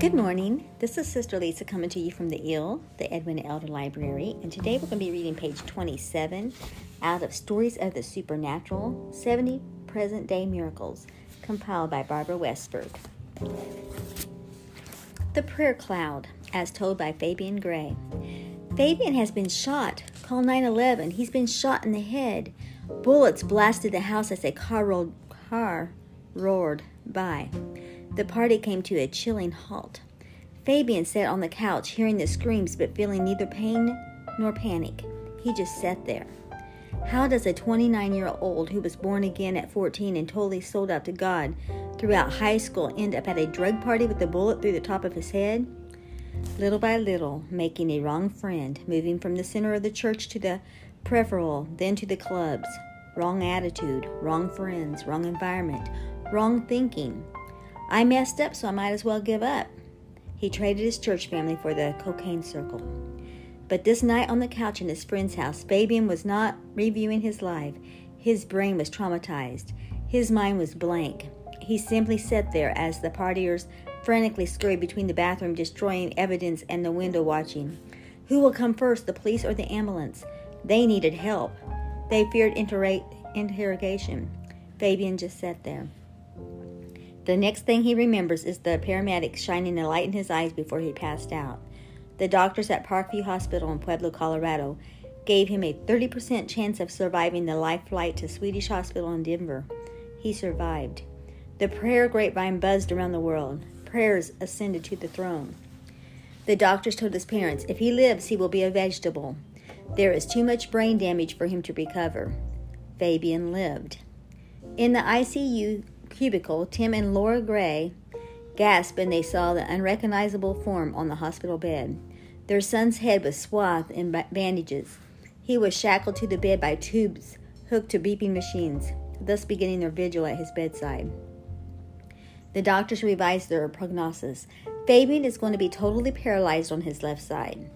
Good morning. This is Sister Lisa coming to you from the IL, the Edwina Elder Library, and today we're going to be reading page 27 out of Stories of the Supernatural 70 Present Day Miracles, compiled by Barbara Westberg. The Prayer Cloud, as told by Fabian Gray. Fabian has been shot. Call 911. He's been shot in the head. Bullets blasted the house as a car rolled, car roared by. The party came to a chilling halt. Fabian sat on the couch, hearing the screams but feeling neither pain nor panic. He just sat there. How does a 29 year old who was born again at 14 and totally sold out to God throughout high school end up at a drug party with a bullet through the top of his head? Little by little, making a wrong friend, moving from the center of the church to the peripheral, then to the clubs. Wrong attitude, wrong friends, wrong environment, wrong thinking. I messed up, so I might as well give up. He traded his church family for the cocaine circle. But this night on the couch in his friend's house, Fabian was not reviewing his life. His brain was traumatized. His mind was blank. He simply sat there as the partiers frantically scurried between the bathroom, destroying evidence, and the window watching. Who will come first, the police or the ambulance? They needed help. They feared inter- interrogation. Fabian just sat there. The next thing he remembers is the paramedics shining a light in his eyes before he passed out. The doctors at Parkview Hospital in Pueblo, Colorado, gave him a 30% chance of surviving the life flight to Swedish Hospital in Denver. He survived. The prayer grapevine buzzed around the world. Prayers ascended to the throne. The doctors told his parents, if he lives, he will be a vegetable. There is too much brain damage for him to recover. Fabian lived. In the ICU, cubicle, Tim and Laura Gray gasped when they saw the unrecognizable form on the hospital bed. Their son's head was swathed in bandages. He was shackled to the bed by tubes hooked to beeping machines, thus beginning their vigil at his bedside. The doctors revised their prognosis. Fabian is going to be totally paralyzed on his left side.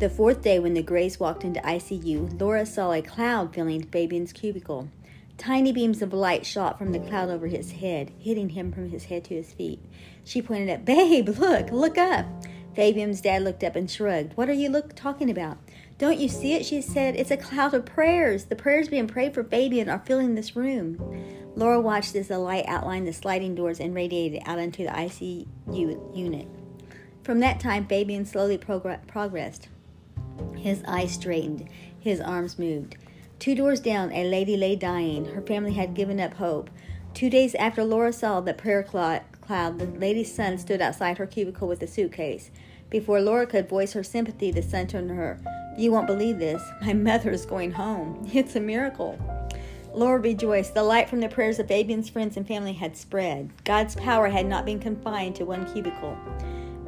The fourth day, when the Grays walked into ICU, Laura saw a cloud filling Fabian's cubicle. Tiny beams of light shot from the cloud over his head, hitting him from his head to his feet. She pointed at, Babe, look, look up. Fabian's dad looked up and shrugged. What are you look, talking about? Don't you see it? She said. It's a cloud of prayers. The prayers being prayed for Fabian are filling this room. Laura watched as the light outlined the sliding doors and radiated out into the ICU unit. From that time, Fabian slowly progr- progressed. His eyes straightened, his arms moved. Two doors down, a lady lay dying. Her family had given up hope. Two days after Laura saw the prayer cloud, the lady's son stood outside her cubicle with a suitcase. Before Laura could voice her sympathy, the son turned to her. You won't believe this. My mother is going home. It's a miracle. Laura rejoiced. The light from the prayers of Fabian's friends and family had spread. God's power had not been confined to one cubicle.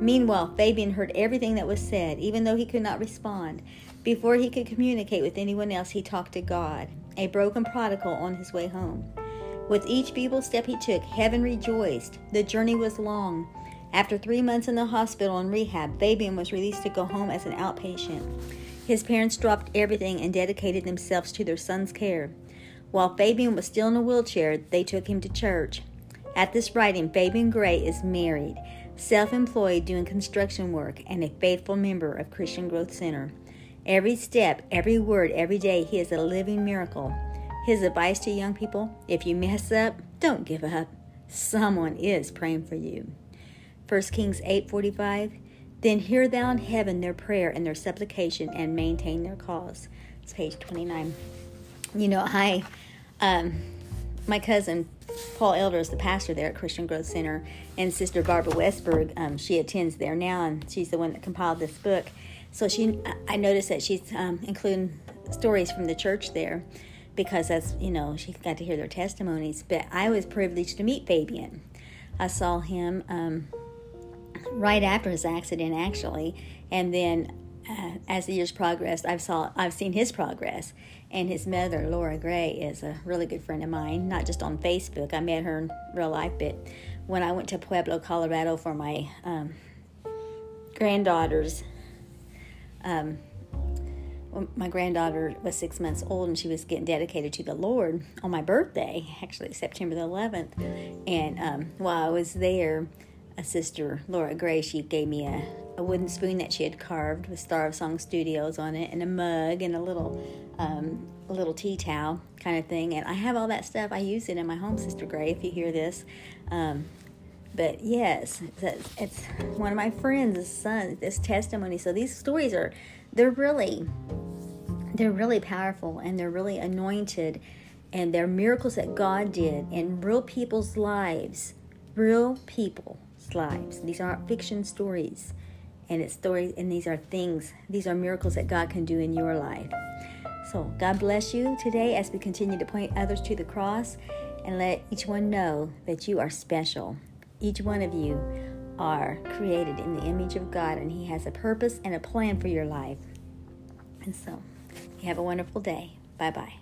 Meanwhile, Fabian heard everything that was said, even though he could not respond. Before he could communicate with anyone else, he talked to God, a broken prodigal on his way home. With each feeble step he took, heaven rejoiced. The journey was long. After three months in the hospital and rehab, Fabian was released to go home as an outpatient. His parents dropped everything and dedicated themselves to their son's care. While Fabian was still in a wheelchair, they took him to church. At this writing, Fabian Gray is married, self employed doing construction work, and a faithful member of Christian Growth Center. Every step, every word, every day, he is a living miracle. His advice to young people if you mess up, don't give up. Someone is praying for you. 1 Kings 8:45 Then hear thou in heaven their prayer and their supplication and maintain their cause. It's page 29. You know, I um, my cousin Paul Elder is the pastor there at Christian Growth Center, and Sister Barbara Westberg, um, she attends there now, and she's the one that compiled this book. So she, I noticed that she's um, including stories from the church there because that's you know she got to hear their testimonies. But I was privileged to meet Fabian. I saw him um, right after his accident, actually, and then uh, as the years progressed, I've saw I've seen his progress. And his mother, Laura Gray, is a really good friend of mine. Not just on Facebook, I met her in real life, but when I went to Pueblo, Colorado for my um, granddaughter's um, my granddaughter was six months old and she was getting dedicated to the Lord on my birthday, actually September the 11th. And um, while I was there, a sister, Laura Gray, she gave me a, a wooden spoon that she had carved with Star of Song Studios on it, and a mug, and a little um, a little tea towel kind of thing. And I have all that stuff. I use it in my home, Sister Gray, if you hear this. Um, but yes, it's one of my friends' son. This testimony. So these stories are, they're really, they're really powerful, and they're really anointed, and they're miracles that God did in real people's lives, real people's lives. These aren't fiction stories, and it's stories, and these are things. These are miracles that God can do in your life. So God bless you today as we continue to point others to the cross and let each one know that you are special. Each one of you are created in the image of God, and He has a purpose and a plan for your life. And so, you have a wonderful day. Bye bye.